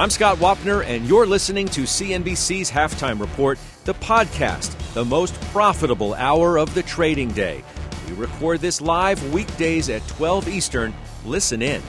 I'm Scott Wapner, and you're listening to CNBC's Halftime Report, the podcast, the most profitable hour of the trading day. We record this live weekdays at 12 Eastern. Listen in.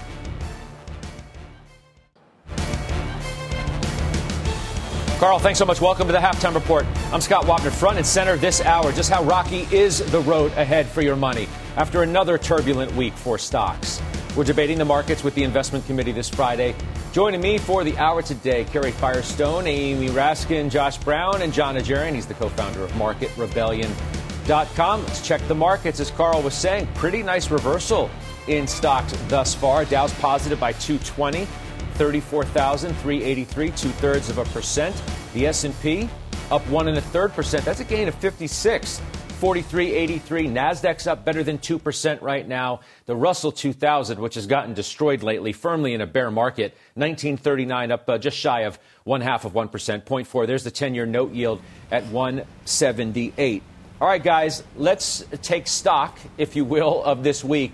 Carl, thanks so much. Welcome to the halftime report. I'm Scott Wapner, front and center this hour. Just how rocky is the road ahead for your money after another turbulent week for stocks? We're debating the markets with the investment committee this Friday. Joining me for the hour today, Karen Firestone, Amy Raskin, Josh Brown, and Jon Najarian. He's the co-founder of MarketRebellion.com. Let's check the markets. As Carl was saying, pretty nice reversal in stocks thus far. Dow's positive by 220. 34,383, two thirds of a percent. The S&P up one and a third percent. That's a gain of 56. 4383. Nasdaq's up better than 2% right now. The Russell 2000, which has gotten destroyed lately, firmly in a bear market, 1939 up uh, just shy of one half of 1%, 0.4. There's the 10 year note yield at 178. All right, guys, let's take stock, if you will, of this week.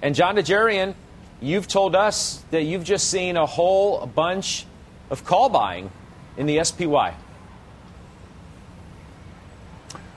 And Jon Najarian, you've told us that you've just seen a whole bunch of call buying in the SPY.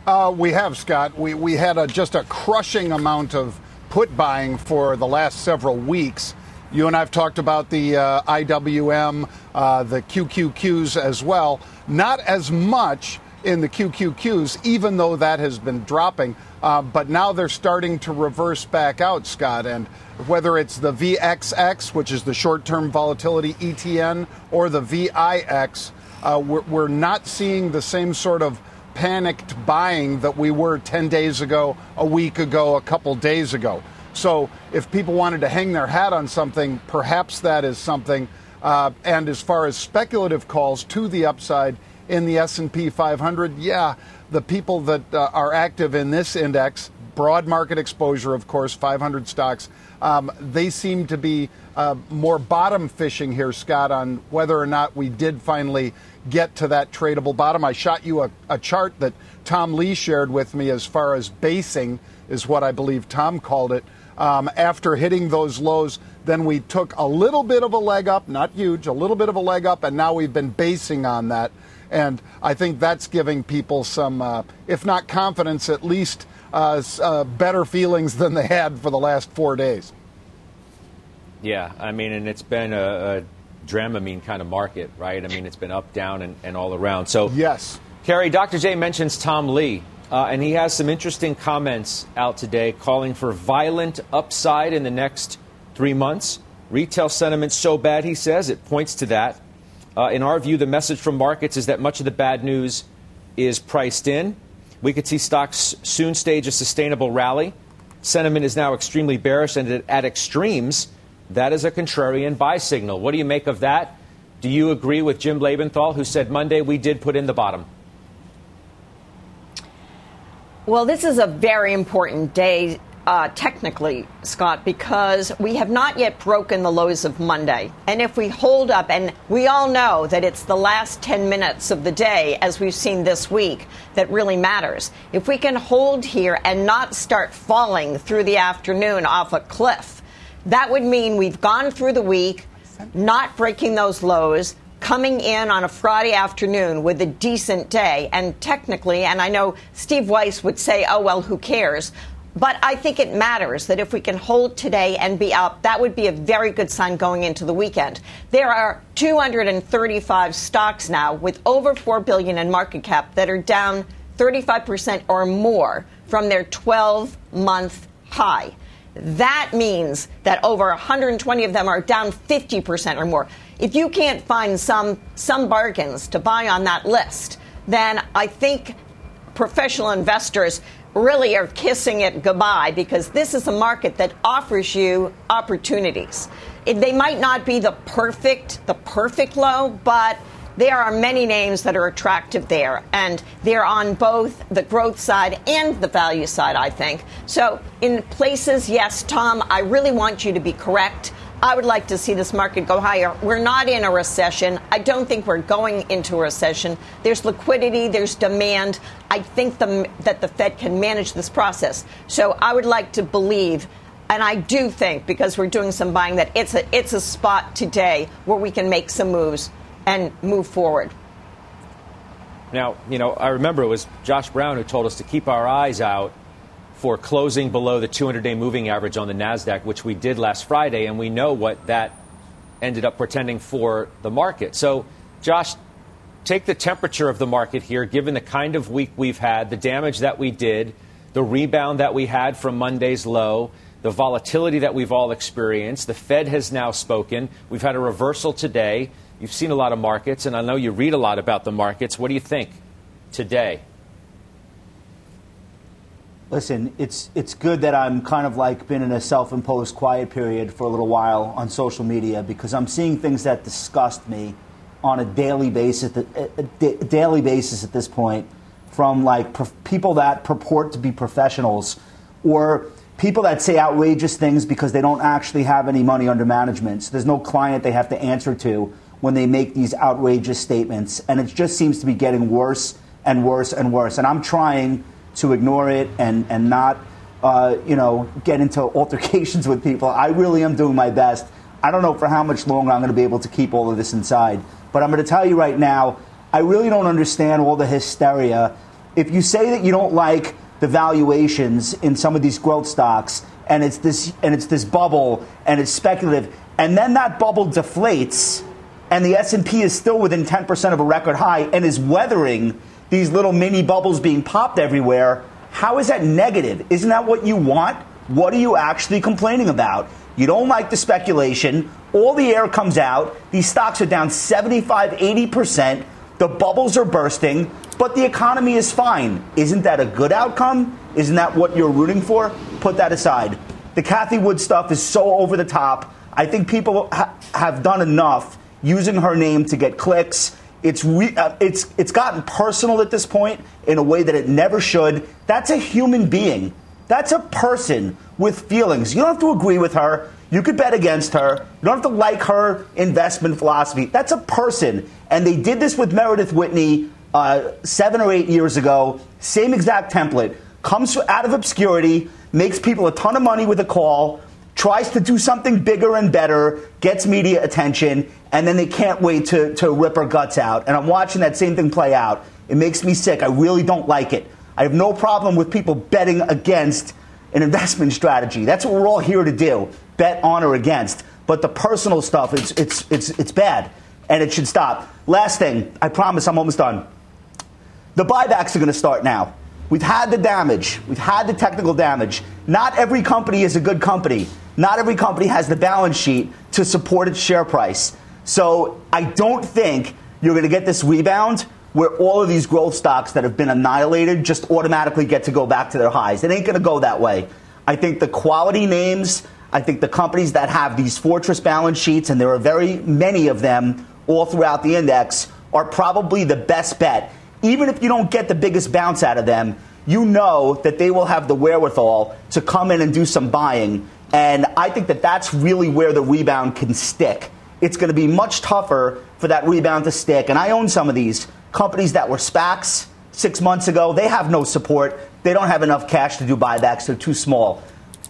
Uh, we have, Scott. We, we had a, just a crushing amount of put buying for the last several weeks. You and I have talked about the uh, IWM, uh, the QQQs as well. Not as much in the QQQs, even though that has been dropping. Uh, but now they're starting to reverse back out, Scott. And whether it's the VXX, which is the short term volatility ETN, or the VIX, uh, we're, we're not seeing the same sort of panicked buying that we were 10 days ago, a week ago, a couple days ago. So if people wanted to hang their hat on something, perhaps that is something. Uh, and as far as speculative calls to the upside in the S&P 500, yeah, the people that uh, are active in this index, broad market exposure, of course, 500 stocks, um, they seem to be uh, more bottom fishing here, Scott, on whether or not we did finally get to that tradable bottom. I shot you a, a chart that Tom Lee shared with me as far as basing, is what I believe Tom called it. Um, after hitting those lows, then we took a little bit of a leg up, not huge, a little bit of a leg up, and now we've been basing on that. And I think that's giving people some, uh, if not confidence, at least uh, uh, better feelings than they had for the last four days. Yeah, I mean, and it's been a, a Dramamine kind of market, right? I mean, it's been up, down, and, and all around. So, yes. Karen, Dr. J mentions Tom Lee, uh, and he has some interesting comments out today calling for violent upside in the next three months. Retail sentiment so bad, he says, it points to that. Uh, in our view, the message from markets is that much of the bad news is priced in. We could see stocks soon stage a sustainable rally. Sentiment is now extremely bearish and at extremes. That is a contrarian buy signal. What do you make of that? Do you agree with Jim Lebenthal, who said Monday we did put in the bottom? Well, this is a very important day, uh, technically, Scott, because we have not yet broken the lows of Monday. And if we hold up, and we all know that it's the last 10 minutes of the day, as we've seen this week, that really matters. If we can hold here and not start falling through the afternoon off a cliff, that would mean we've gone through the week, not breaking those lows, coming in on a Friday afternoon with a decent day. And technically, and I know Steve Weiss would say, oh, well, who cares? But I think it matters that if we can hold today and be up, that would be a very good sign going into the weekend. There are 235 stocks now with over 4 billion in market cap that are down 35% or more from their 12 month high. That means that over 120 of them are down 50% or more. If you can't find some, some bargains to buy on that list, then I think professional investors really are kissing it goodbye because this is a market that offers you opportunities. they might not be the perfect, the perfect low, but there are many names that are attractive there, and they're on both the growth side and the value side, I think. So, in places, yes, Tom, I really want you to be correct. I would like to see this market go higher. We're not in a recession. I don't think we're going into a recession. There's liquidity, there's demand. I think the, that the Fed can manage this process. So I would like to believe and I do think because we're doing some buying that it's a it's a spot today where we can make some moves and move forward. Now, you know, I remember it was Josh Brown who told us to keep our eyes out for closing below the 200 day moving average on the NASDAQ, which we did last Friday, and we know what that ended up portending for the market. So, Josh, take the temperature of the market here, given the kind of week we've had, the damage that we did, the rebound that we had from Monday's low, the volatility that we've all experienced. The Fed has now spoken. We've had a reversal today. You've seen a lot of markets, and I know you read a lot about the markets. What do you think today? Listen, it's it's good that I'm kind of like been in a self-imposed quiet period for a little while on social media because I'm seeing things that disgust me on a daily basis, uh, a daily basis at this point, from like people that purport to be professionals or people that say outrageous things because they don't actually have any money under management. So there's no client they have to answer to when they make these outrageous statements. And it just seems to be getting worse and worse and worse. And I'm trying to ignore it and, and not, uh, you know, get into altercations with people. I really am doing my best. I don't know for how much longer I'm going to be able to keep all of this inside. But I'm going to tell you right now, I really don't understand all the hysteria. If you say that you don't like the valuations in some of these growth stocks, and it's this and it's this bubble, and it's speculative, and then that bubble deflates and the S&P is still within 10% of a record high and is weathering these little mini bubbles being popped everywhere, how is that negative? Isn't that what you want? What are you actually complaining about? You don't like the speculation. All the air comes out. These stocks are down 75, 80%. The bubbles are bursting, but the economy is fine. Isn't that a good outcome? Isn't that what you're rooting for? Put that aside. The Cathie Wood stuff is so over the top. I think people ha- have done enough using her name to get clicks. It's, re- uh, it's, it's gotten personal at this point in a way that it never should. That's a human being. That's a person with feelings. You don't have to agree with her. You could bet against her. You don't have to like her investment philosophy. That's a person. And they did this with Meredith Whitney uh, seven or eight years ago. Same exact template. Comes out of obscurity, makes people a ton of money with a call, tries to do something bigger and better, gets media attention, and then they can't wait to, to rip her guts out. And I'm watching that same thing play out. It makes me sick. I really don't like it. I have no problem with people betting against an investment strategy. That's what we're all here to do bet on or against. But the personal stuff, it's, it's, it's, it's bad, and it should stop. Last thing, I promise I'm almost done. The buybacks are going to start now. We've had the damage, we've had the technical damage. Not every company is a good company. Not every company has the balance sheet to support its share price. So I don't think you're going to get this rebound where all of these growth stocks that have been annihilated just automatically get to go back to their highs. It ain't going to go that way. I think the quality names, I think the companies that have these fortress balance sheets, and there are very many of them all throughout the index, are probably the best bet. Even if you don't get the biggest bounce out of them, you know that they will have the wherewithal to come in and do some buying and I think that that's really where the rebound can stick. It's going to be much tougher for that rebound to stick. And I own some of these companies that were SPACs six months ago. They have no support. They don't have enough cash to do buybacks. They're too small.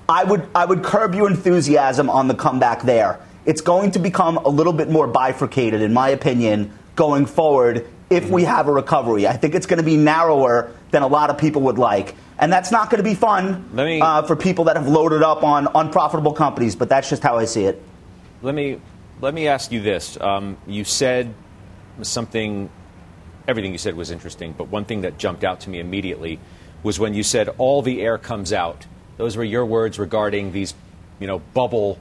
I would, I would curb your enthusiasm on the comeback there. It's going to become a little bit more bifurcated, in my opinion, going forward if we have a recovery. I think it's going to be narrower than a lot of people would like. And that's not going to be fun me, uh, for people that have loaded up on unprofitable companies, but that's just how I see it. Let me, let me ask you this. Um, you said something, everything you said was interesting, but one thing that jumped out to me immediately was when you said all the air comes out. Those were your words regarding these, you know, bubble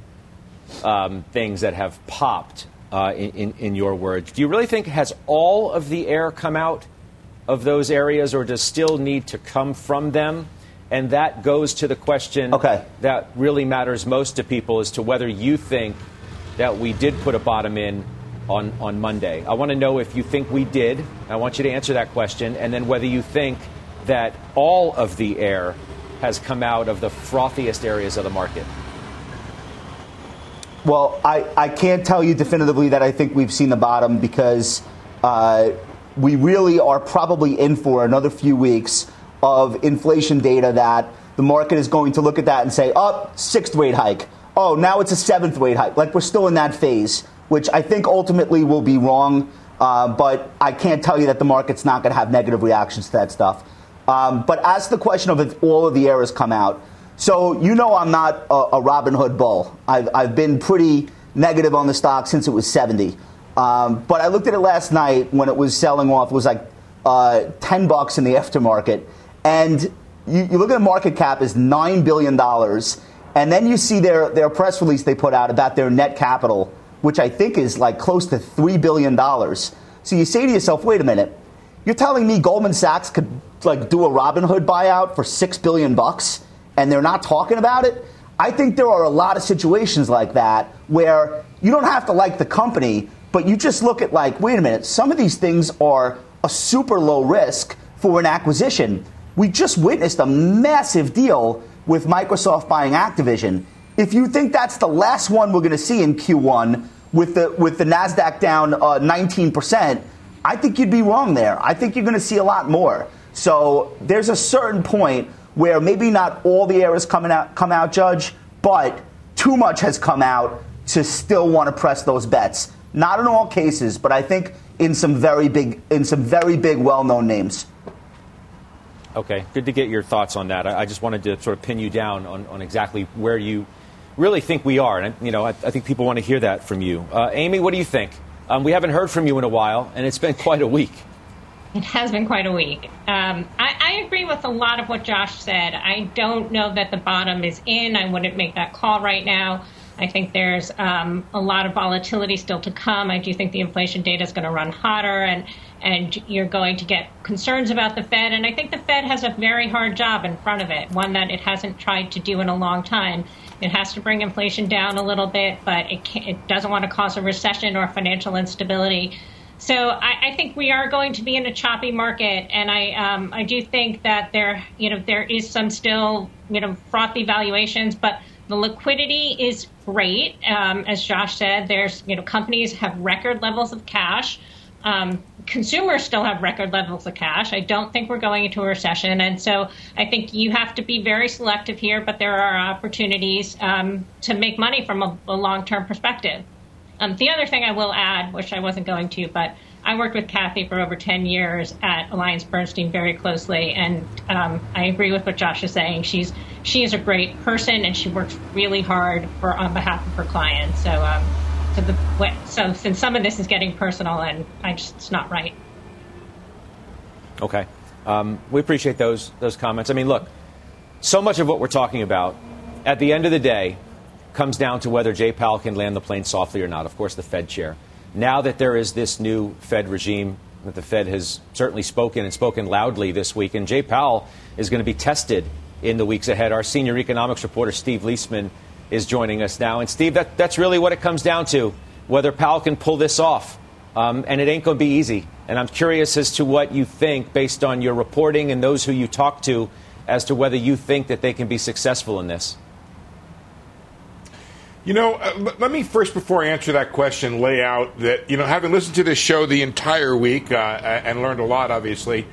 um, things that have popped, uh, in, in, in your words. Do you really think has all of the air come out? Of those areas or does still need to come from them? And that goes to the question okay. that really matters most to people as to whether you think that we did put a bottom in on, on Monday. I want to know if you think we did. I want you to answer that question, and then whether you think that all of the air has come out of the frothiest areas of the market. Well, I, I can't tell you definitively that I think we've seen the bottom because uh, we really are probably in for another few weeks of inflation data that the market is going to look at that and say, oh, sixth rate hike. Oh, now it's a seventh rate hike. Like we're still in that phase, which I think ultimately will be wrong. Uh, but I can't tell you that the market's not going to have negative reactions to that stuff. Um, but as the question of if all of the errors come out, so you know I'm not a, a Robinhood bull. I've, I've been pretty negative on the stock since it was 70. Um, but I looked at it last night when it was selling off. It was like uh, 10 bucks in the aftermarket. And you, you look at the market cap is $9 billion. And then you see their, their press release they put out about their net capital, which I think is like close to $3 billion. So you say to yourself, wait a minute, you're telling me Goldman Sachs could like do a Robinhood buyout for 6 billion bucks and they're not talking about it? I think there are a lot of situations like that where you don't have to like the company, but you just look at like, wait a minute, some of these things are a super low risk for an acquisition. We just witnessed a massive deal with Microsoft buying Activision. If you think that's the last one we're going to see in Q1 with the with the Nasdaq down uh, 19%, I think you'd be wrong there. I think you're going to see a lot more. So there's a certain point where maybe not all the errors coming out come out, Judge, but too much has come out to still want to press those bets. Not in all cases, but I think in some very big in some very big well-known names. Okay, good to get your thoughts on that. I, I just wanted to sort of pin you down on, on exactly where you really think we are, and you know, I, I think people want to hear that from you. Uh, Amy, what do you think? Um, we haven't heard from you in a while, and it's been quite a week. It has been quite a week. Um, I, I, agree with a lot of what Josh said. I don't know that the bottom is in. I wouldn't make that call right now. I think there's um, a lot of volatility still to come. I do think the inflation data is going to run hotter, and and you're going to get concerns about the Fed. And I think the Fed has a very hard job in front of it, one that it hasn't tried to do in a long time. It has to bring inflation down a little bit, but it, it doesn't want to cause a recession or financial instability. So I, I, think we are going to be in a choppy market, and I um, I do think that there you know there is some still you know frothy valuations, but the liquidity is great. Um, as Josh said, there's you know companies have record levels of cash. Um, consumers still have record levels of cash. I don't think we're going into a recession. And so I think you have to be very selective here, but there are opportunities um, to make money from a, a long term perspective. Um, the other thing I will add, which I wasn't going to, but I worked with Cathie for over 10 years at Alliance Bernstein very closely, and um, I agree with what Josh is saying. She's she is a great person, and she works really hard for on behalf of her clients. So um, to the so since some of this is getting personal and I just it's not right. Okay, um, we appreciate those those comments. I mean, look, so much of what we're talking about at the end of the day comes down to whether Jay Powell can land the plane softly or not. Of course, the Fed chair. Now that there is this new Fed regime that the Fed has certainly spoken and spoken loudly this week, and Jay Powell is going to be tested in the weeks ahead. Our senior economics reporter Steve Liesman, is joining us now. And Steve, that, that's really what it comes down to whether Powell can pull this off. Um, and it ain't going to be easy. And I'm curious as to what you think, based on your reporting and those who you talk to, as to whether you think that they can be successful in this. You know, uh, let me first, before I answer that question, lay out that, you know, having listened to this show the entire week uh, and learned a lot, obviously,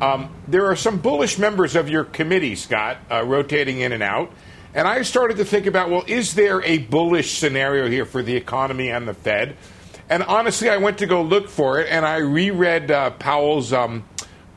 um, there are some bullish members of your committee, Scott, uh, rotating in and out. And I started to think about, well, is there a bullish scenario here for the economy and the Fed? And honestly, I went to go look for it, and I reread uh, Powell's um,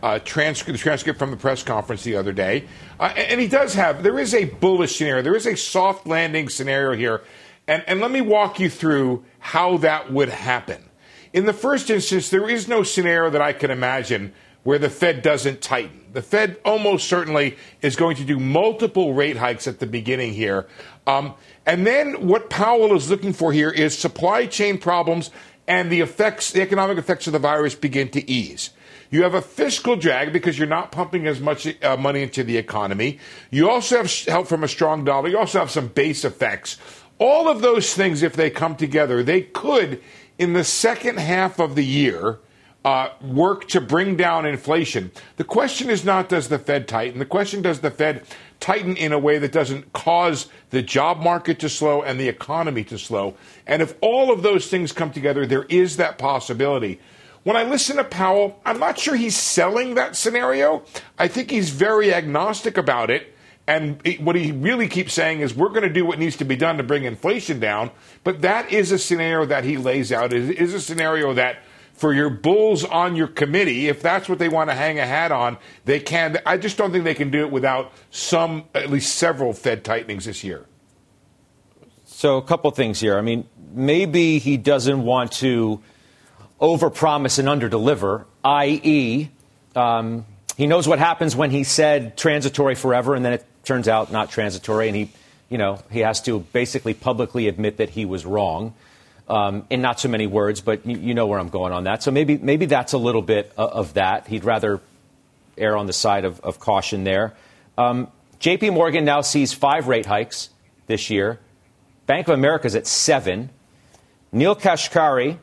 uh, transcript, transcript from the press conference the other day. Uh, and he does have, there is a bullish scenario. There is a soft landing scenario here. And, and let me walk you through how that would happen. In the first instance, there is no scenario that I can imagine where the Fed doesn't tighten. The Fed almost certainly is going to do multiple rate hikes at the beginning here. Um, and then what Powell is looking for here is supply chain problems and the effects, the economic effects of the virus begin to ease. You have a fiscal drag because you're not pumping as much uh, money into the economy. You also have help from a strong dollar. You also have some base effects All of those things, if they come together, they could, in the second half of the year, uh, work to bring down inflation. The question is not does the Fed tighten? The question does the Fed tighten in a way that doesn't cause the job market to slow and the economy to slow? And if all of those things come together, there is that possibility. When I listen to Powell, I'm not sure he's selling that scenario. I think he's very agnostic about it. And what he really keeps saying is, we're going to do what needs to be done to bring inflation down. But that is a scenario that he lays out. It is a scenario that for your bulls on your committee, if that's what they want to hang a hat on, they can. I just don't think they can do it without some, at least several Fed tightenings this year. So, a couple things here. I mean, maybe he doesn't want to overpromise and underdeliver, i.e., um, he knows what happens when he said transitory forever, and then it turns out not transitory, and he, you know, he has to basically publicly admit that he was wrong um, in not so many words, but you, you, know where I'm going on that. So maybe maybe that's a little bit of, of that. He'd rather err on the side of, of caution there. Um, J.P. Morgan now sees five rate hikes this year. Bank of America is at seven. Neel Kashkari,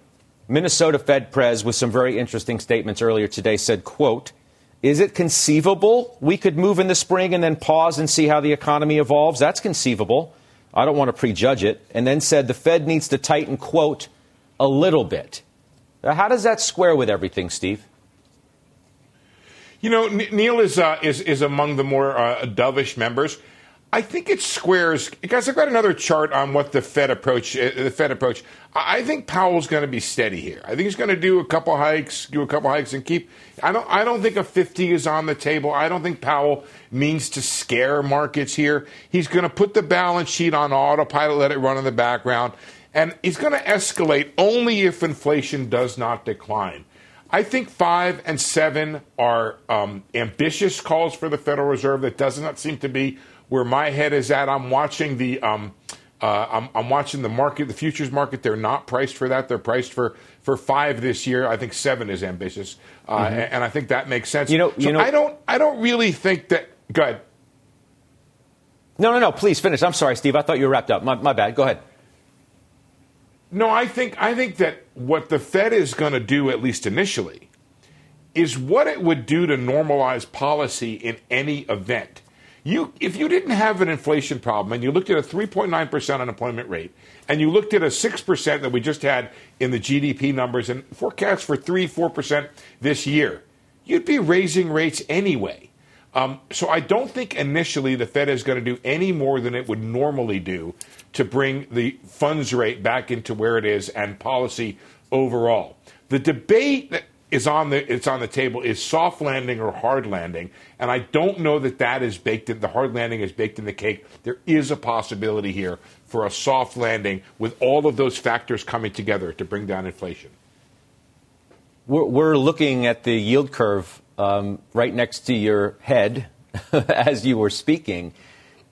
Minnesota Fed Pres, with some very interesting statements earlier today, said, "quote." Is it conceivable we could move in the spring and then pause and see how the economy evolves? That's conceivable. I don't want to prejudge it, and then said the Fed needs to tighten, quote, a little bit. Now, how does that square with everything, Steve? You know, Neel is, uh, is, is among the more uh, dovish members. I think it squares. Guys, I've got another chart on what the Fed approach. Uh, the Fed approach. I think Powell's going to be steady here. I think he's going to do a couple hikes, do a couple hikes, and keep. I don't. I don't think a 50 is on the table. I don't think Powell means to scare markets here. He's going to put the balance sheet on autopilot, let it run in the background, and he's going to escalate only if inflation does not decline. I think five and seven are um, ambitious calls for the Federal Reserve. That does not seem to be where my head is at. I'm watching the. Um, uh, I'm, I'm, watching the market, the futures market. They're not priced for that. They're priced for, for five this year. I think seven is ambitious, uh, mm-hmm. and, and, I think that makes sense. You know, so you know, I don't, I don't really think that. Go ahead. No, no, no. Please finish. I'm sorry, Steve. I thought you were wrapped up. My, my bad. Go ahead. No, I think I think that what the Fed is going to do, at least initially, is what it would do to normalize policy in any event. You, if you didn't have an inflation problem and you looked at a 3.9% unemployment rate and you looked at a 6% that we just had in the GDP numbers and forecasts for 3 4% this year, you'd be raising rates anyway. Um, so I don't think initially the Fed is going to do any more than it would normally do to bring the funds rate back into where it is and policy overall. The debate that is on the it's on the table is soft landing or hard landing, and I don't know that that is baked in. The hard landing is baked in the cake. There is a possibility here for a soft landing with all of those factors coming together to bring down inflation. We're, we're looking at the yield curve um, right next to your head as you were speaking,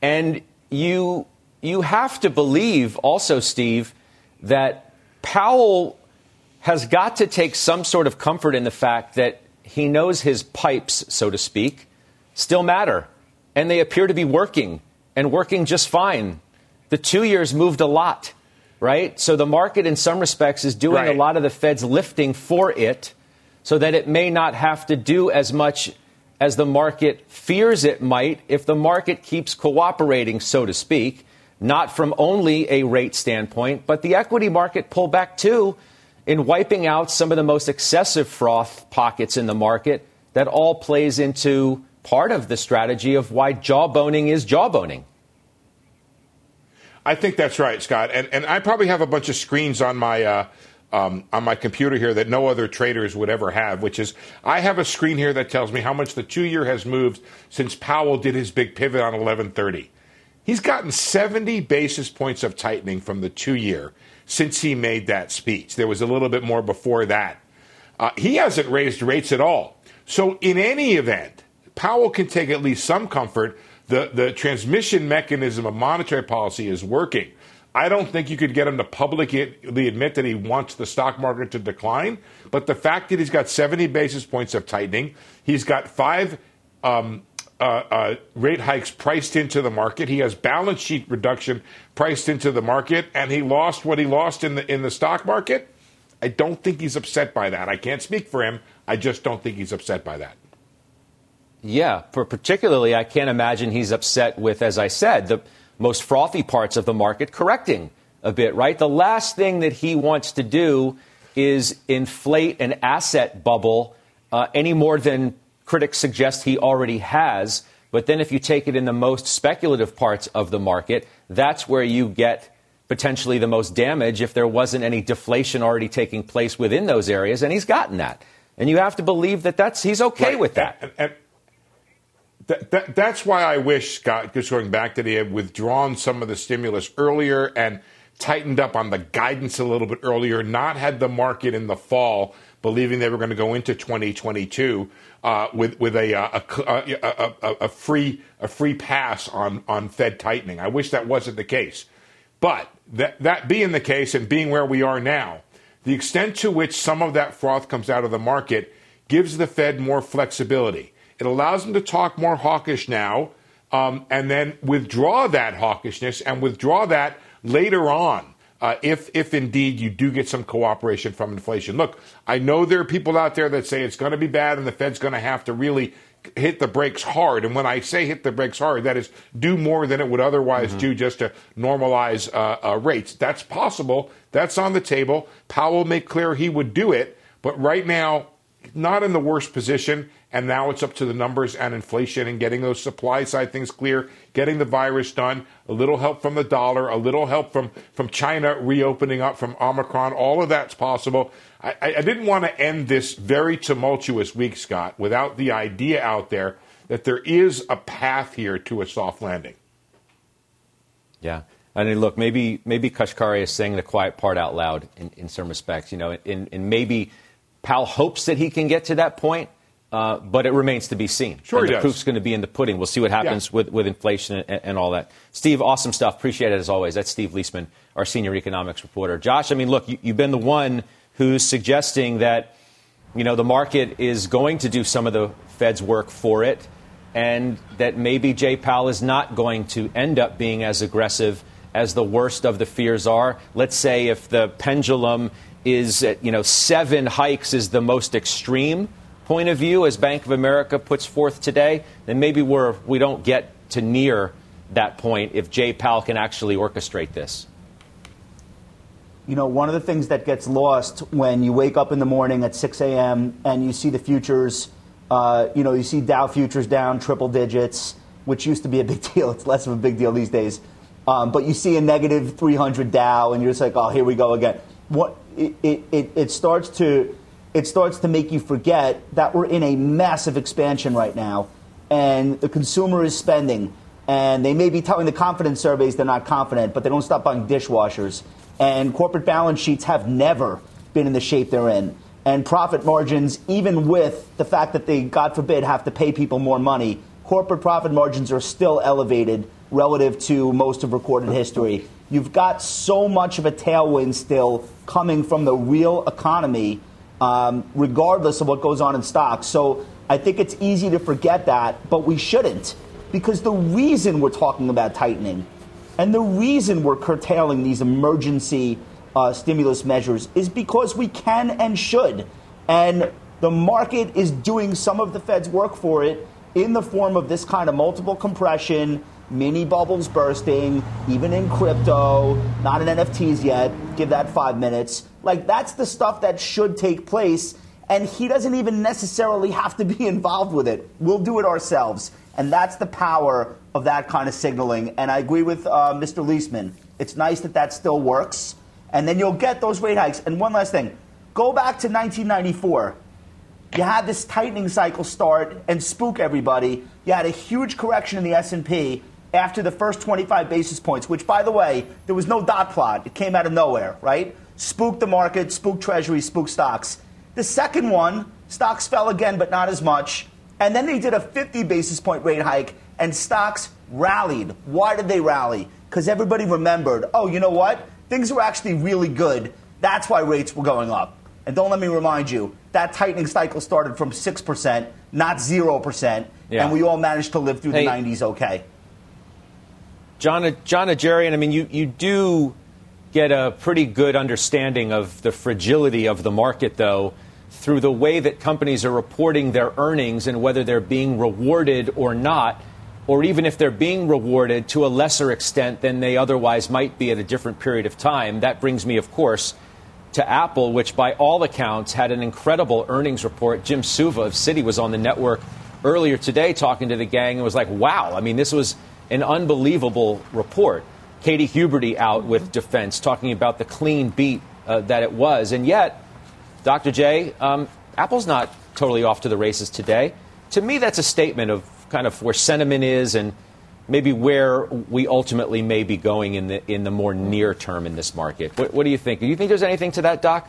and you you have to believe also, Steve, that Powell has got to take some sort of comfort in the fact that he knows his pipes, so to speak, still matter. And they appear to be working and working just fine. The two years moved a lot, right? So the market, in some respects, is doing right. a lot of the Fed's lifting for it so that it may not have to do as much as the market fears it might if the market keeps cooperating, so to speak, not from only a rate standpoint, but the equity market pullback too in wiping out some of the most excessive froth pockets in the market that all plays into part of the strategy of why jawboning is jawboning. I think that's right, Scott. And, and I probably have a bunch of screens on my. Uh, um, on my computer here that no other traders would ever have, which is I have a screen here that tells me how much the two year has moved since Powell did his big pivot on 1130. He's gotten 70 basis points of tightening from the two year since he made that speech. There was a little bit more before that. Uh, he hasn't raised rates at all. So, in any event, Powell can take at least some comfort. The, the transmission mechanism of monetary policy is working. I don't think you could get him to publicly admit that he wants the stock market to decline. But the fact that he's got 70 basis points of tightening, he's got five um, uh, uh, rate hikes priced into the market. He has balance sheet reduction priced into the market, and he lost what he lost in the in the stock market. I don't think he's upset by that. I can't speak for him. I just don't think he's upset by that. Yeah, particularly, I can't imagine he's upset with, as I said, the most frothy parts of the market correcting a bit, right? The last thing that he wants to do is inflate an asset bubble uh, any more than critics suggest he already has. But then if you take it in the most speculative parts of the market, that's where you get potentially the most damage if there wasn't any deflation already taking place within those areas. And he's gotten that. And you have to believe that that's, he's okay right. with that. And, and, that, that, that's why I wish, Scott, just going back that he had uh, withdrawn some of the stimulus earlier and tightened up on the guidance a little bit earlier, not had the market in the fall believing they were going to go into 2022 uh, with with a uh, a, a, a, a, free a free pass on on Fed tightening. I wish that wasn't the case, but that that being the case and being where we are now, the extent to which some of that froth comes out of the market gives the Fed more flexibility. It allows them to talk more hawkish now, um, and then withdraw that hawkishness and withdraw that later on. Uh, if if indeed you do get some cooperation from inflation. Look, I know there are people out there that say it's going to be bad and the Fed's going to have to really hit the brakes hard. And when I say hit the brakes hard, that is do more than it would otherwise mm-hmm. do just to normalize uh, uh, rates. That's possible. That's on the table. Powell made clear he would do it, but right now, not in the worst position. And now it's up to the numbers and inflation and getting those supply side things clear, getting the virus done, a little help from the dollar, a little help from, from China reopening up from Omicron. All of that's possible. I, I didn't want to end this very tumultuous week, Scott, without the idea out there that there is a path here to a soft landing. Yeah. I mean, look, maybe maybe Kashkari is saying the quiet part out loud in, in some respects, you know, and, and maybe Powell hopes that he can get to that point. Uh, but it remains to be seen. Sure, and the does. proof's going to be in the pudding. We'll see what happens yeah. with, with inflation and, and, all that. Steve, awesome stuff. Appreciate it as always. That's Steve Liesman, our senior economics reporter. Josh, I mean, look, you, you've been the one who's suggesting that you know the market is going to do some of the Fed's work for it, and that maybe Jay Powell is not going to end up being as aggressive as the worst of the fears are. Let's say if the pendulum is at, you know seven hikes is the most extreme point of view, as Bank of America puts forth today, then maybe we're, we don't get to near that point if Jay Powell can actually orchestrate this. You know, one of the things that gets lost when you wake up in the morning at 6 a.m. and you see the futures, uh, you know, you see Dow futures down triple digits, which used to be a big deal. It's less of a big deal these days. Um, but you see a negative 300 Dow, and you're just like, oh, here we go again. What it, it, it starts to it starts to make you forget that we're in a massive expansion right now, and the consumer is spending. And they may be telling the confidence surveys they're not confident, but they don't stop buying dishwashers. And corporate balance sheets have never been in the shape they're in. And profit margins, even with the fact that they, God forbid, have to pay people more money, corporate profit margins are still elevated relative to most of recorded history. You've got so much of a tailwind still coming from the real economy um, regardless of what goes on in stocks. So I think it's easy to forget that, but we shouldn't. Because the reason we're talking about tightening and the reason we're curtailing these emergency uh, stimulus measures is because we can and should. And the market is doing some of the Fed's work for it in the form of this kind of multiple compression, mini bubbles bursting, even in crypto, not in NFTs yet. Give that five minutes. Like, that's the stuff that should take place. And he doesn't even necessarily have to be involved with it. We'll do it ourselves. And that's the power of that kind of signaling. And I agree with uh, Mr. Liesman. It's nice that that still works. And then you'll get those rate hikes. And one last thing go back to 1994 you had this tightening cycle start and spook everybody. You had a huge correction in the S&P after the first 25 basis points, which, by the way, there was no dot plot. It came out of nowhere, right? Spooked the market, spooked treasuries, spooked stocks. The second one, stocks fell again, but not as much. And then they did a 50 basis point rate hike, and stocks rallied. Why did they rally? Because everybody remembered, oh, you know what? Things were actually really good. That's why rates were going up. And don't let me remind you, that tightening cycle started from 6%, not 0%, Yeah. and we all managed to live through Hey. the 90s okay. Jon, Jon Najarian, I mean, you, you do get a pretty good understanding of the fragility of the market, though, through the way that companies are reporting their earnings and whether they're being rewarded or not, or even if they're being rewarded to a lesser extent than they otherwise might be at a different period of time. That brings me, of course, to Apple, which by all accounts had an incredible earnings report. Jim Suva of Citi was on the network earlier today talking to the gang and was like, wow, I mean, this was an unbelievable report. Katie Huberty out with defense talking about the clean beat uh, that it was. And yet, Dr. J, um, Apple's not totally off to the races today. To me, that's a statement of kind of where sentiment is and maybe where we ultimately may be going in the in the more near term in this market. What, what do you think? Do you think there's anything to that, Doc?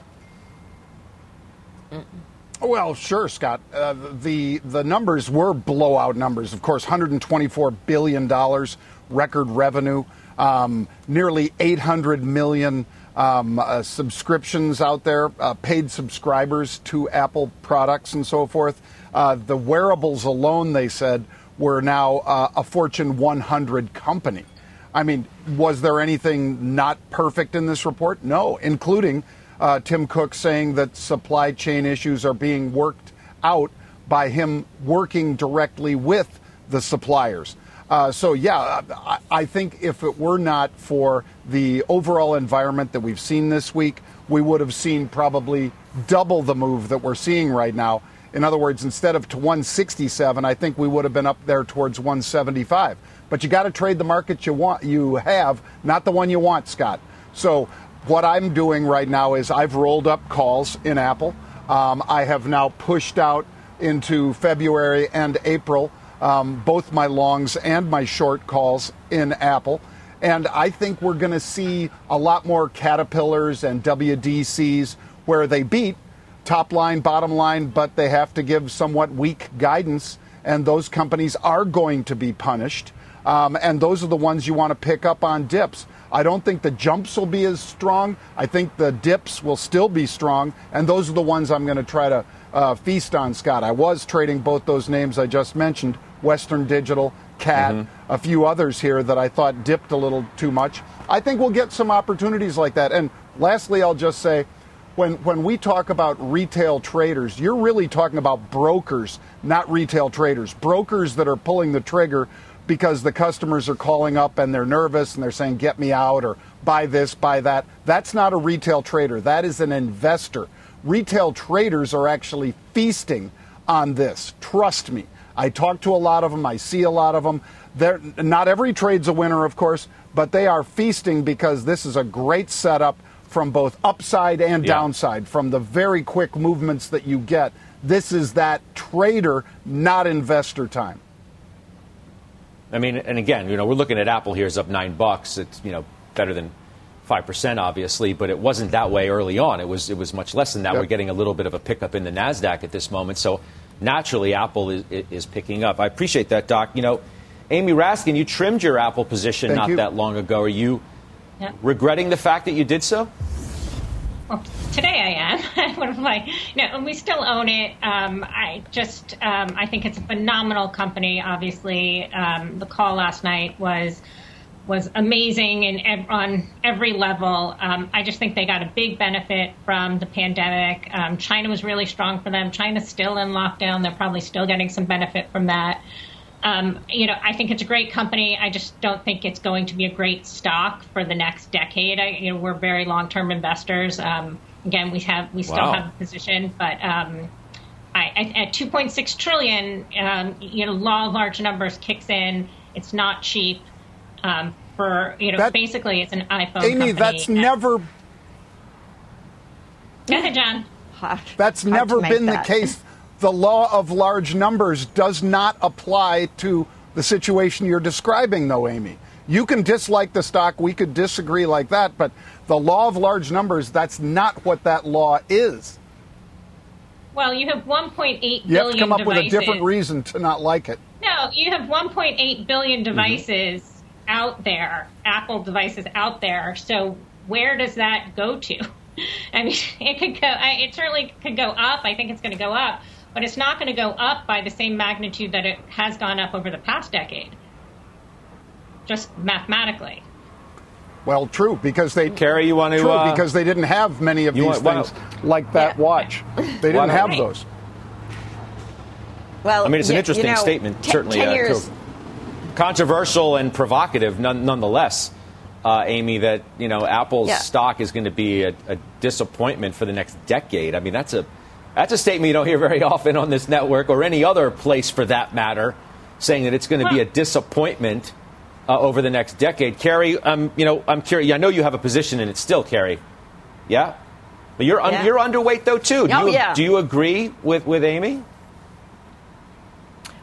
Well, sure, Scott. Uh, the the numbers were blowout numbers. Of course, 124 billion dollars record revenue, um, nearly 800 million um, uh, subscriptions out there, uh, paid subscribers to Apple products and so forth. Uh, the wearables alone, they said, were now uh, a Fortune 100 company. I mean, was there anything not perfect in this report? No, including uh, Tim Cook saying that supply chain issues are being worked out by him working directly with the suppliers. Uh, so, yeah, I, I think if it were not for the overall environment that we've seen this week, we would have seen probably double the move that we're seeing right now. In other words, instead of to 167, I think we would have been up there towards 175. But you got to trade the market you want, you have, not the one you want, Scott. So what I'm doing right now is I've rolled up calls in Apple. Um, I have now pushed out into February and April um, both my longs and my short calls in Apple. And I think we're going to see a lot more Caterpillars and WDCs where they beat top line, bottom line, but they have to give somewhat weak guidance, and those companies are going to be punished. Um, and those are the ones you want to pick up on dips. I don't think the jumps will be as strong. I think the dips will still be strong, and those are the ones I'm going to try to uh, feast on, Scott. I was trading both those names I just mentioned Western Digital, CAT, a few others here that I thought dipped a little too much. I think we'll get some opportunities like that. And lastly, I'll just say, when, when we talk about retail traders, you're really talking about brokers, not retail traders. Brokers that are pulling the trigger because the customers are calling up and they're nervous and they're saying, get me out or buy this, buy that. That's not a retail trader. That is an investor. Retail traders are actually feasting on this. Trust me. I talk to a lot of them. I see a lot of them. They're, not every trade's a winner, of course, but they are feasting because this is a great setup from both upside and Yeah. downside, from the very quick movements that you get. This is that trader, not investor time. I mean, and again, you know, we're looking at Apple here is up nine bucks. It's you know better than five percent, obviously, but it wasn't that way early on. It was it was much less than that. Yep. We're getting a little bit of a pickup in the Nasdaq at this moment, so naturally, Apple is, is picking up. I appreciate that, Doc. You know, Amy Raskin, you trimmed your Apple position Thank not you. that long ago. Are you Yeah. regretting the fact that you did so? Well, today I am. what am I? No, and we still own it. Um, I just, um, I think it's a phenomenal company. Obviously, um, the call last night was was amazing in ev- on every level. Um, I just think they got a big benefit from the pandemic. Um, China was really strong for them. China's still in lockdown. They're probably still getting some benefit from that. Um, you know, I think it's a great company. I just don't think it's going to be a great stock for the next decade. I, you know, we're very long-term investors. Um, again, we have we still Wow. have a position, but um, I, at, at 2.6 trillion, um, you know, law of large numbers kicks in. It's not cheap. Um, for you know, That- basically, it's an iPhone. Amy, company. that's never Go ahead, John. That's never been that. the case. The law of large numbers does not apply to the situation you're describing, though, Amy. You can dislike the stock, we could disagree like that, but the law of large numbers, that's not what that law is. Well, you have 1.8 billion You have to come up with a devices. different reason to not like it. No, you have 1.8 Mm-hmm. devices out there, Apple devices out there. So where does that go to? I mean, it could go. It certainly could go up. I think it's going to go up, but it's not going to go up by the same magnitude that it has gone up over the past decade. Just mathematically. Well, true because they Karen, you want to true uh, because they didn't have many of these want- well- things like that Yeah. watch. They didn't have Right. those. Well, I mean, it's an y- interesting you know, statement, ten- certainly. ten uh, years, controversial and provocative, none, nonetheless. Uh, Amy, that you know Apple's Yeah. stock is going to be a, a disappointment for the next decade. I mean, that's a that's a statement you don't hear very often on this network or any other place for that matter, saying that it's going to be a disappointment uh, over the next decade. Carrie, um, you know, I'm curious. I know you have a position in it still, Carrie. Yeah, but you're un- Yeah. you're underweight though too. Do Oh, you, yeah. do you agree with with Amy?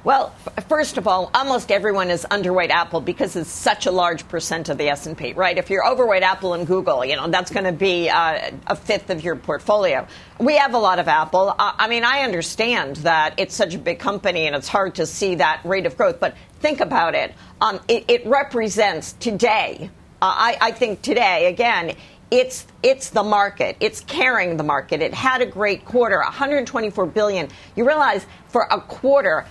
Well, first of all, almost everyone is underweight Apple because it's such a large percent of the S&P, right? If you're overweight Apple and Google, you know, that's going to be uh, a fifth of your portfolio. We have a lot of Apple. I mean, I understand that it's such a big company and it's hard to see that rate of growth, but think about it. Um, it, it represents today, uh, I, I think today, again, it's it's the market. It's carrying the market. It had a great quarter, 124 billion. You realize for a quarter,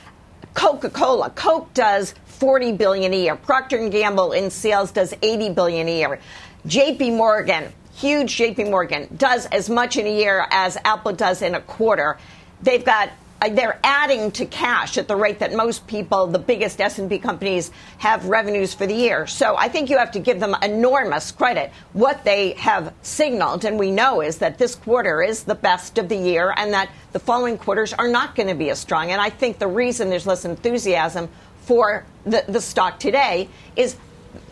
Coca-Cola, Coke does 40 billion a year. Procter and Gamble in sales does 80 billion a year. JP Morgan, huge JP Morgan, does as much in a year as Apple does in a quarter. They've got Uh, they're adding to cash at the rate that most people, the biggest S&P companies, have revenues for the year. So I think you have to give them enormous credit. What they have signaled, and we know, is that this quarter is the best of the year, and that the following quarters are not going to be as strong. And I think the reason there's less enthusiasm for the, the stock today is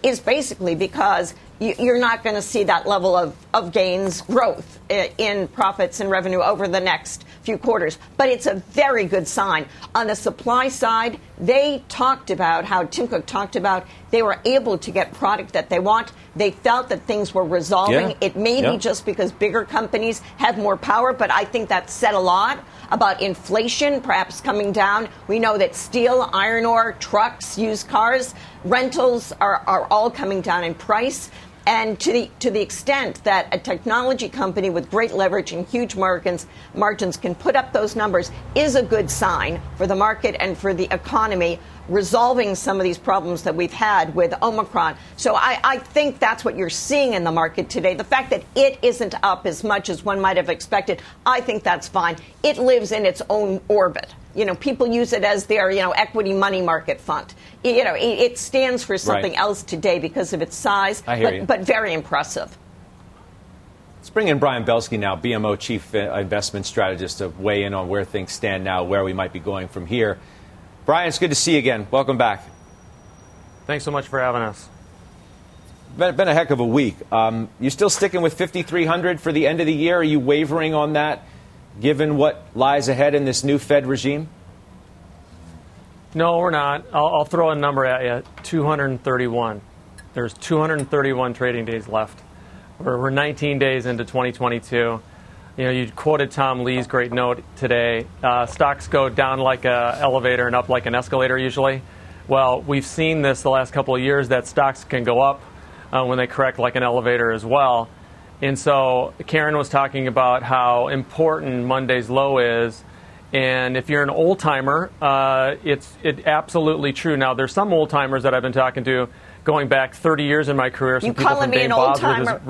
is basically because you're not going to see that level of, of gains growth in profits and revenue over the next few quarters. But it's a very good sign. On the supply side, they talked about how Tim Cook talked about they were able to get product that they want. They felt that things were resolving. Yeah. It may Yeah. be just because bigger companies have more power, but I think that said a lot about inflation perhaps coming down. We know that steel, iron ore, trucks, used cars, rentals are, are all coming down in price. And to the to the extent that a technology company with great leverage and huge margins margins can put up those numbers is a good sign for the market and for the economy resolving some of these problems that we've had with Omicron. So I, I think that's what you're seeing in the market today. The fact that it isn't up as much as one might have expected, I think that's fine. It lives in its own orbit. You know, people use it as their, you know, equity money market fund. You know, it, it stands for something Right. else today because of its size, I hear but, you. but very impressive. Let's bring in Brian Belski now, BMO Chief uh, Investment Strategist, to weigh in on where things stand now, where we might be going from here. Brian, it's good to see you again. Welcome back. Thanks so much for having us. Been, been a heck of a week. Um, you still sticking with 5,300 for the end of the year? Are you wavering on that, given what lies ahead in this new Fed regime? No, we're not. I'll, I'll throw a number at you 231. There's 231 trading days left. We're, we're 19 days into 2022. You know, you quoted Tom Lee's great note today. Uh, stocks go down like an elevator and up like an escalator usually. Well, we've seen this the last couple of years that stocks can go up uh, when they correct like an elevator as well. And so Karen was talking about how important Monday's low is. And if you're an old timer, uh, it's it absolutely true. Now, there's some old timers that I've been talking to going back 30 years in my career. Some You people calling from me Dave an old timer?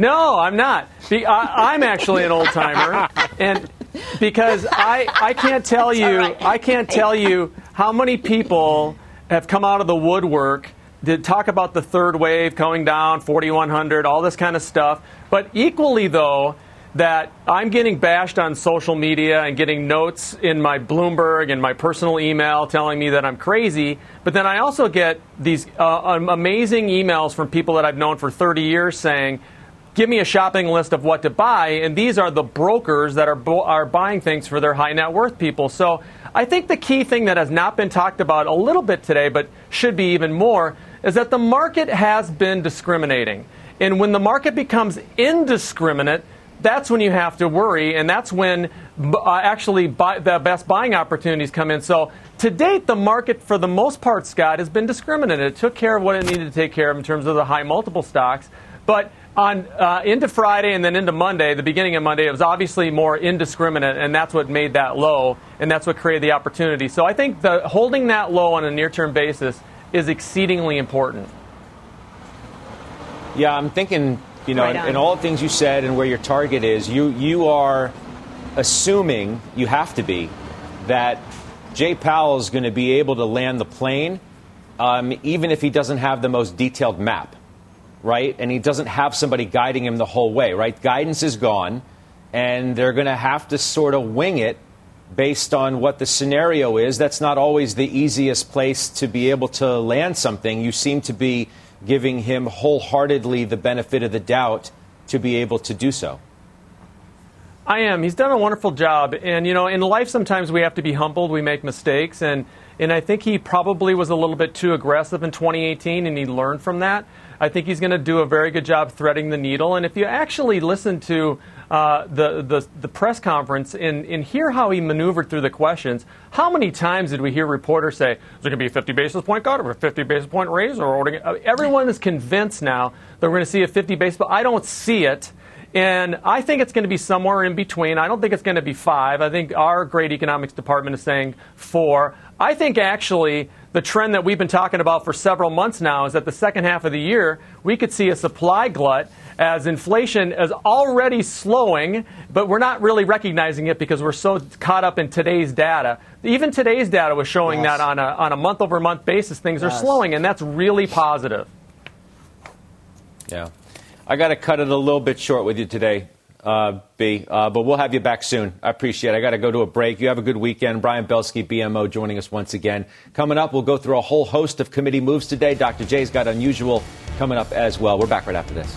No, I'm not. Be, I, I'm actually an old timer, and because I I can't tell you right. I can't tell you how many people have come out of the woodwork to talk about the third wave coming down, 4100, all this kind of stuff. But equally though, that I'm getting bashed on social media and getting notes in my Bloomberg and my personal email telling me that I'm crazy. But then I also get these uh, amazing emails from people that I've known for 30 years saying, give me a shopping list of what to buy, and these are the brokers that are bo- are buying things for their high net worth people. So I think the key thing that has not been talked about a little bit today, but should be even more, is that the market has been discriminating, and when the market becomes indiscriminate. That's when you have to worry, and that's when uh, actually buy, the best buying opportunities come in. So, to date, the market, for the most part, Scott, has been discriminate. It took care of what it needed to take care of in terms of the high multiple stocks. But on uh, into Friday and then into Monday, the beginning of Monday, it was obviously more indiscriminate, and that's what made that low, and that's what created the opportunity. So I think the holding that low on a near-term basis is exceedingly important. Yeah, I'm thinking, you know, Right in, in all the things you said and where your target is, you you are assuming you have to be that Jay Powell is going to be able to land the plane, um, even if he doesn't have the most detailed map, right? And he doesn't have somebody guiding him the whole way, right? Guidance is gone, and they're going to have to sort of wing it based on what the scenario is. That's not always the easiest place to be able to land something. You seem to be giving him wholeheartedly the benefit of the doubt to be able to do so. I am. He's done a wonderful job. And, you know, in life, sometimes we have to be humbled. We make mistakes. And, and I think he probably was a little bit too aggressive in 2018, and he learned from that. I think he's going to do a very good job threading the needle. And if you actually listen to uh, the, the, the press conference and, and hear how he maneuvered through the questions, how many times did we hear reporters say, is there going to be a 50 basis point cut or a 50 basis point raise? Or everyone is convinced now that we're going to see a 50 basis point. I don't see it. And I think it's going to be somewhere in between. I don't think it's going to be five. I think our great economics department is saying four. I think actually the trend that we've been talking about for several months now is that the second half of the year we could see a supply glut as inflation is already slowing, but we're not really recognizing it because we're so caught up in today's data. Even today's data was showing Yes. that on a, on a month over month basis things are slowing, and that's really positive. Yeah. I got to cut it a little bit short with you today, uh, B, uh, but we'll have you back soon. I appreciate it. I got to go to a break. You have a good weekend. Brian Belski, BMO, joining us once again. Coming up, we'll go through a whole host of committee moves today. Dr. J's got unusual coming up as well. We're back right after this.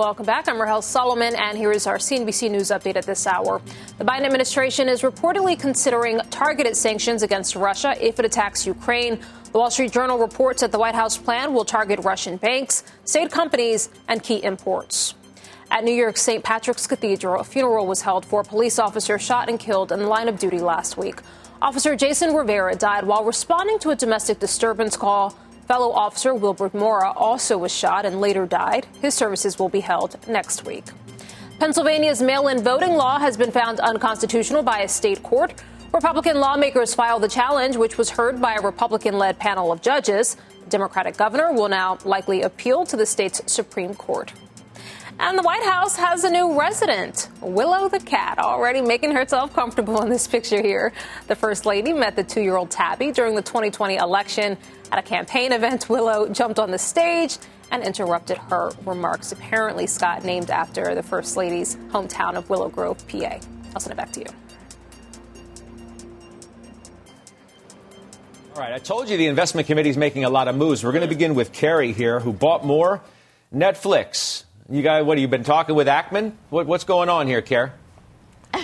Welcome back. I'm Rahel Solomon, and here is our CNBC News update at this hour. The Biden administration is reportedly considering targeted sanctions against Russia if it attacks Ukraine. The Wall Street Journal reports that the White House plan will target Russian banks, state companies, and key imports. At New York's St. Patrick's Cathedral, a funeral was held for a police officer shot and killed in the line of duty last week. Officer Jason Rivera died while responding to a domestic disturbance call. Fellow officer Wilbert Mora also was shot and later died. His services will be held next week. Pennsylvania's mail in voting law has been found unconstitutional by a state court. Republican lawmakers filed the challenge, which was heard by a Republican led panel of judges. Democratic governor will now likely appeal to the state's Supreme Court. And the White House has a new resident, Willow the cat, already making herself comfortable in this picture here. The First Lady met the two year old Tabby during the 2020 election. At a campaign event, Willow jumped on the stage and interrupted her remarks. Apparently, Scott named after the First Lady's hometown of Willow Grove, PA. I'll send it back to you. All right, I told you the investment committee is making a lot of moves. We're going to begin with Carrie here, who bought more Netflix. You guys, what have you been talking with Ackman? What, what's going on here, Care?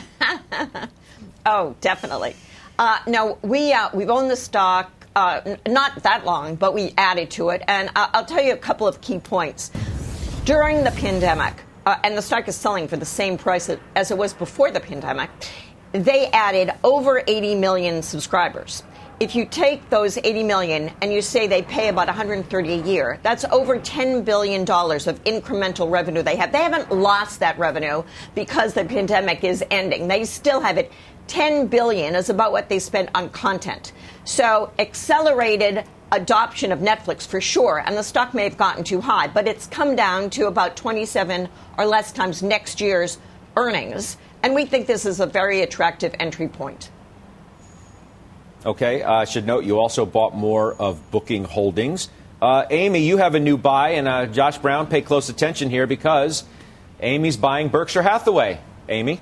Oh, definitely. Uh, no, we uh, we've owned the stock uh, not that long, but we added to it. And I'll tell you a couple of key points. During the pandemic, uh, and the stock is selling for the same price as it was before the pandemic, they added over 80 million subscribers. If you take those 80 million and you say they pay about 130 a year, that's over 10 billion dollars of incremental revenue they have. They haven't lost that revenue because the pandemic is ending. They still have it. 10 billion is about what they spent on content. So accelerated adoption of Netflix for sure, and the stock may have gotten too high, but it's come down to about 27 or less times next year's earnings. And we think this is a very attractive entry point. Okay, uh, I should note you also bought more of Booking Holdings. Uh, Amy, you have a new buy, and uh, Josh Brown, pay close attention here because Amy's buying Berkshire Hathaway. Amy?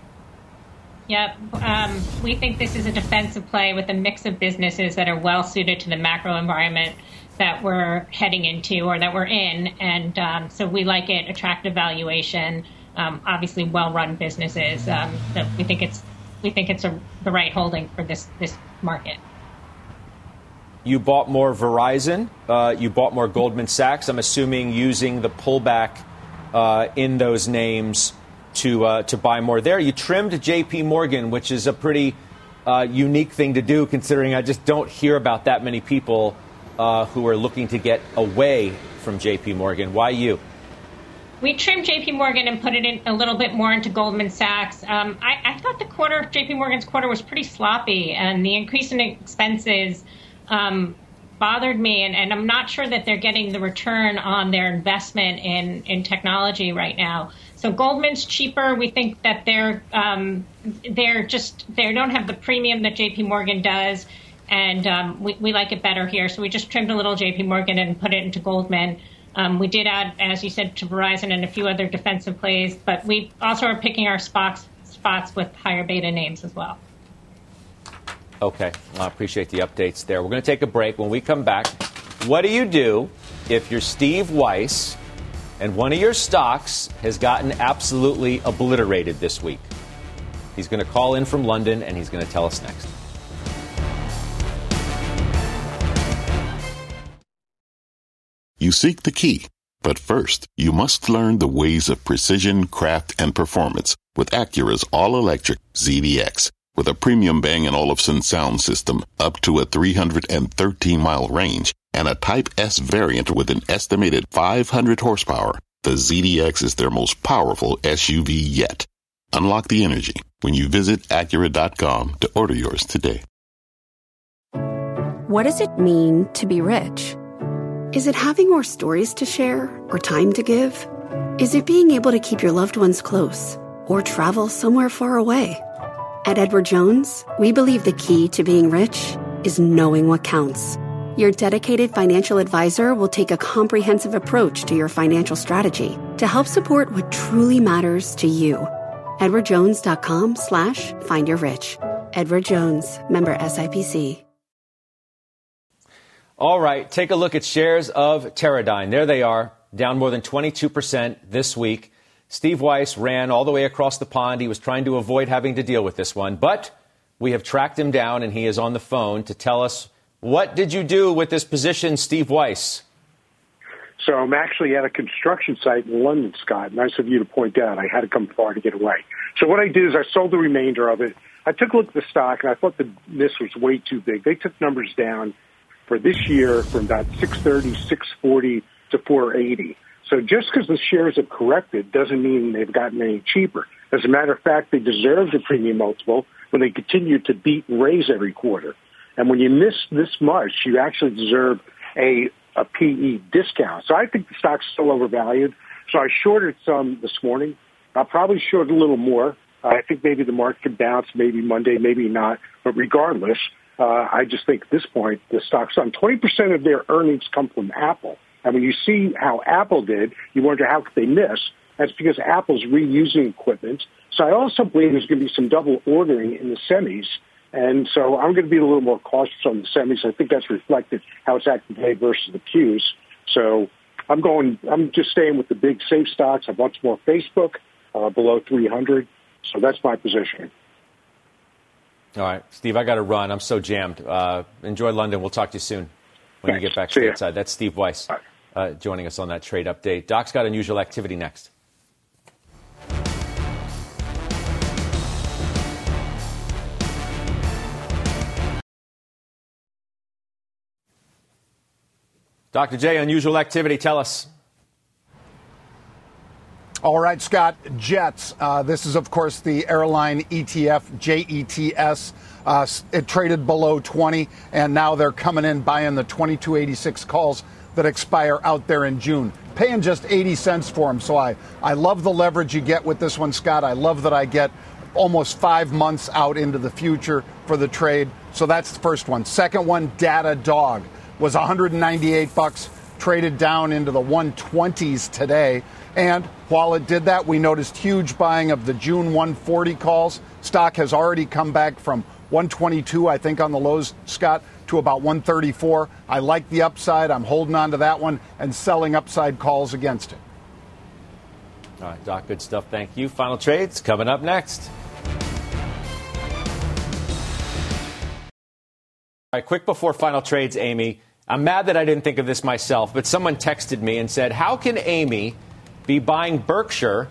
Yep. Um, we think this is a defensive play with a mix of businesses that are well suited to the macro environment that we're heading into or that we're in. And um, so we like it, attractive valuation, um, obviously well run businesses. Um, so we think it's we think it's a, the right holding for this this market. You bought more Verizon. Uh, you bought more Goldman Sachs. I'm assuming using the pullback uh, in those names to uh, to buy more there. You trimmed J.P. Morgan, which is a pretty uh, unique thing to do, considering I just don't hear about that many people uh, who are looking to get away from J.P. Morgan. Why you? We trimmed J.P. Morgan and put it in a little bit more into Goldman Sachs. Um, I, I, thought the quarter, J.P. Morgan's quarter, was pretty sloppy, and the increase in expenses. Um, bothered me, and, and, I'm not sure that they're getting the return on their investment in, in technology right now. So Goldman's cheaper. We think that they're um, they're just they don't have the premium that J.P. Morgan does, and um, we, we like it better here. So we just trimmed a little J.P. Morgan and put it into Goldman. Um, we did add, as you said, to Verizon and a few other defensive plays, but we also are picking our spots spots with higher beta names as well. Okay, well, I appreciate the updates there. We're going to take a break. When we come back, what do you do if you're Steve Weiss and one of your stocks has gotten absolutely obliterated this week. He's going to call in from London and he's going to tell us next. You seek the key, but first, you must learn the ways of precision, craft, and performance with Acura's all electric ZDX. With a premium Bang & Olufsen sound system up to a 313 mile range and a Type S variant with an estimated 500 horsepower, the ZDX is their most powerful SUV yet. Unlock the energy when you visit Acura.com to order yours today. What does it mean to be rich? Is it having more stories to share or time to give? Is it being able to keep your loved ones close or travel somewhere far away? At Edward Jones, we believe the key to being rich is knowing what counts. Your dedicated financial advisor will take a comprehensive approach to your financial strategy to help support what truly matters to you. EdwardJones.com slash find your rich. Edward Jones, member SIPC. All right, take a look at shares of Teradyne. There they are, down more than 22% this week. Steve Weiss ran all the way across the pond. He was trying to avoid having to deal with this one, but we have tracked him down and he is on the phone to tell us what did you do with this position, Steve Weiss? So I'm actually at a construction site in London, Scott. Nice of you to point out. I had to come far to get away. So what I did is I sold the remainder of it. I took a look at the stock and I thought the this was way too big. They took numbers down for this year from about 630, 640 to 480. So just because the shares have corrected doesn't mean they've gotten any cheaper. As a matter of fact, they deserve the premium multiple when they continue to beat and raise every quarter. And when you miss this much, you actually deserve a, a PE discount. So I think the stock's still overvalued. So I shorted some this morning. I'll probably short a little more. I think maybe the market could bounce, maybe Monday, maybe not. But regardless, uh, I just think at this point the stock's on 20% of their earnings come from Apple. And when you see how Apple did, you wonder how could they miss? That's because Apple's reusing equipment. So I also believe there's going to be some double ordering in the semis. And so I'm going to be a little more cautious on the semis. I think that's reflected how it's acting today versus the Qs. So I'm going, I'm just staying with the big safe stocks. I bought some more Facebook uh, below 300. So that's my position. All right, Steve, I got to run. I'm so jammed. Uh, enjoy London. We'll talk to you soon when Thanks. you get back ya. stateside. That's Steve Weiss uh, joining us on that trade update. Doc's got unusual activity next. Dr. J, unusual activity. Tell us. All right, Scott, Jets. Uh, this is, of course, the airline ETF, JETS. Uh, it traded below 20, and now they're coming in buying the 2286 calls that expire out there in June. Paying just 80 cents for them. So I, I love the leverage you get with this one, Scott. I love that I get almost five months out into the future for the trade. So that's the first one. Second one, Datadog was 198 bucks, traded down into the 120s today. And while it did that, we noticed huge buying of the June 140 calls. Stock has already come back from 122, I think, on the lows, Scott, to about 134. I like the upside. I'm holding on to that one and selling upside calls against it. All right, Doc, good stuff. Thank you. Final trades coming up next. All right, quick before final trades, Amy. I'm mad that I didn't think of this myself, but someone texted me and said, How can Amy be buying Berkshire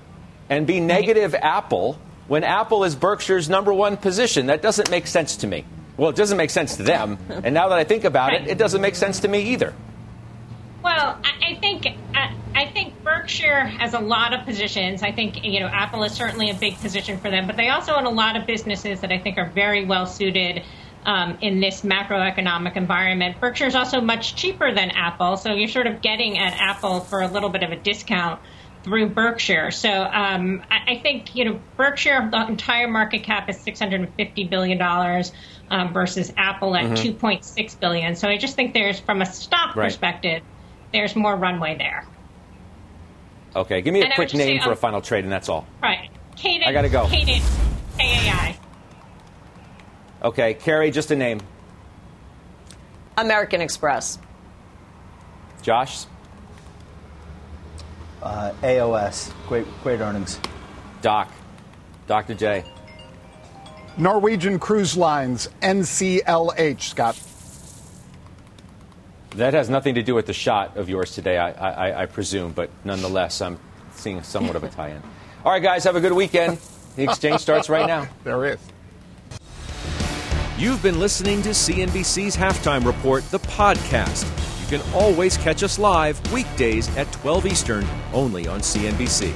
and be negative Apple when Apple is Berkshire's number one position? That doesn't make sense to me. Well, it doesn't make sense to them. And now that I think about it, it doesn't make sense to me either. Well, I, think I think Berkshire has a lot of positions. I think you know Apple is certainly a big position for them, but they also own a lot of businesses that I think are very well suited um, in this macroeconomic environment. Berkshire is also much cheaper than Apple, so you're sort of getting at Apple for a little bit of a discount through Berkshire. So um, I, I think you know Berkshire, the entire market cap is 650 billion dollars um, versus Apple at Mhm. 2.6 billion. So I just think there's, from a stock Right. perspective, there's more runway there. Okay, give me a And quick would just say, name for a um, final trade, and that's all. Right. Kadant. I gotta go. Kadant. KAI. Okay, Carrie, just a name. American Express. Josh? Uh, AOS, great, great earnings. Doc, Dr. J. Norwegian Cruise Lines, NCLH, Scott. That has nothing to do with the shot of yours today, I, I, I presume, but nonetheless, I'm seeing somewhat of a tie in. All right, guys, have a good weekend. The exchange starts right now. There is. You've been listening to CNBC's Halftime Report, the podcast. You can always catch us live weekdays at 12 Eastern, only on CNBC.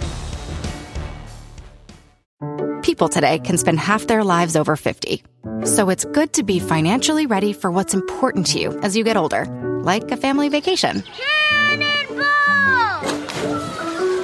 People today can spend half their lives over 50. So it's good to be financially ready for what's important to you as you get older, like a family vacation.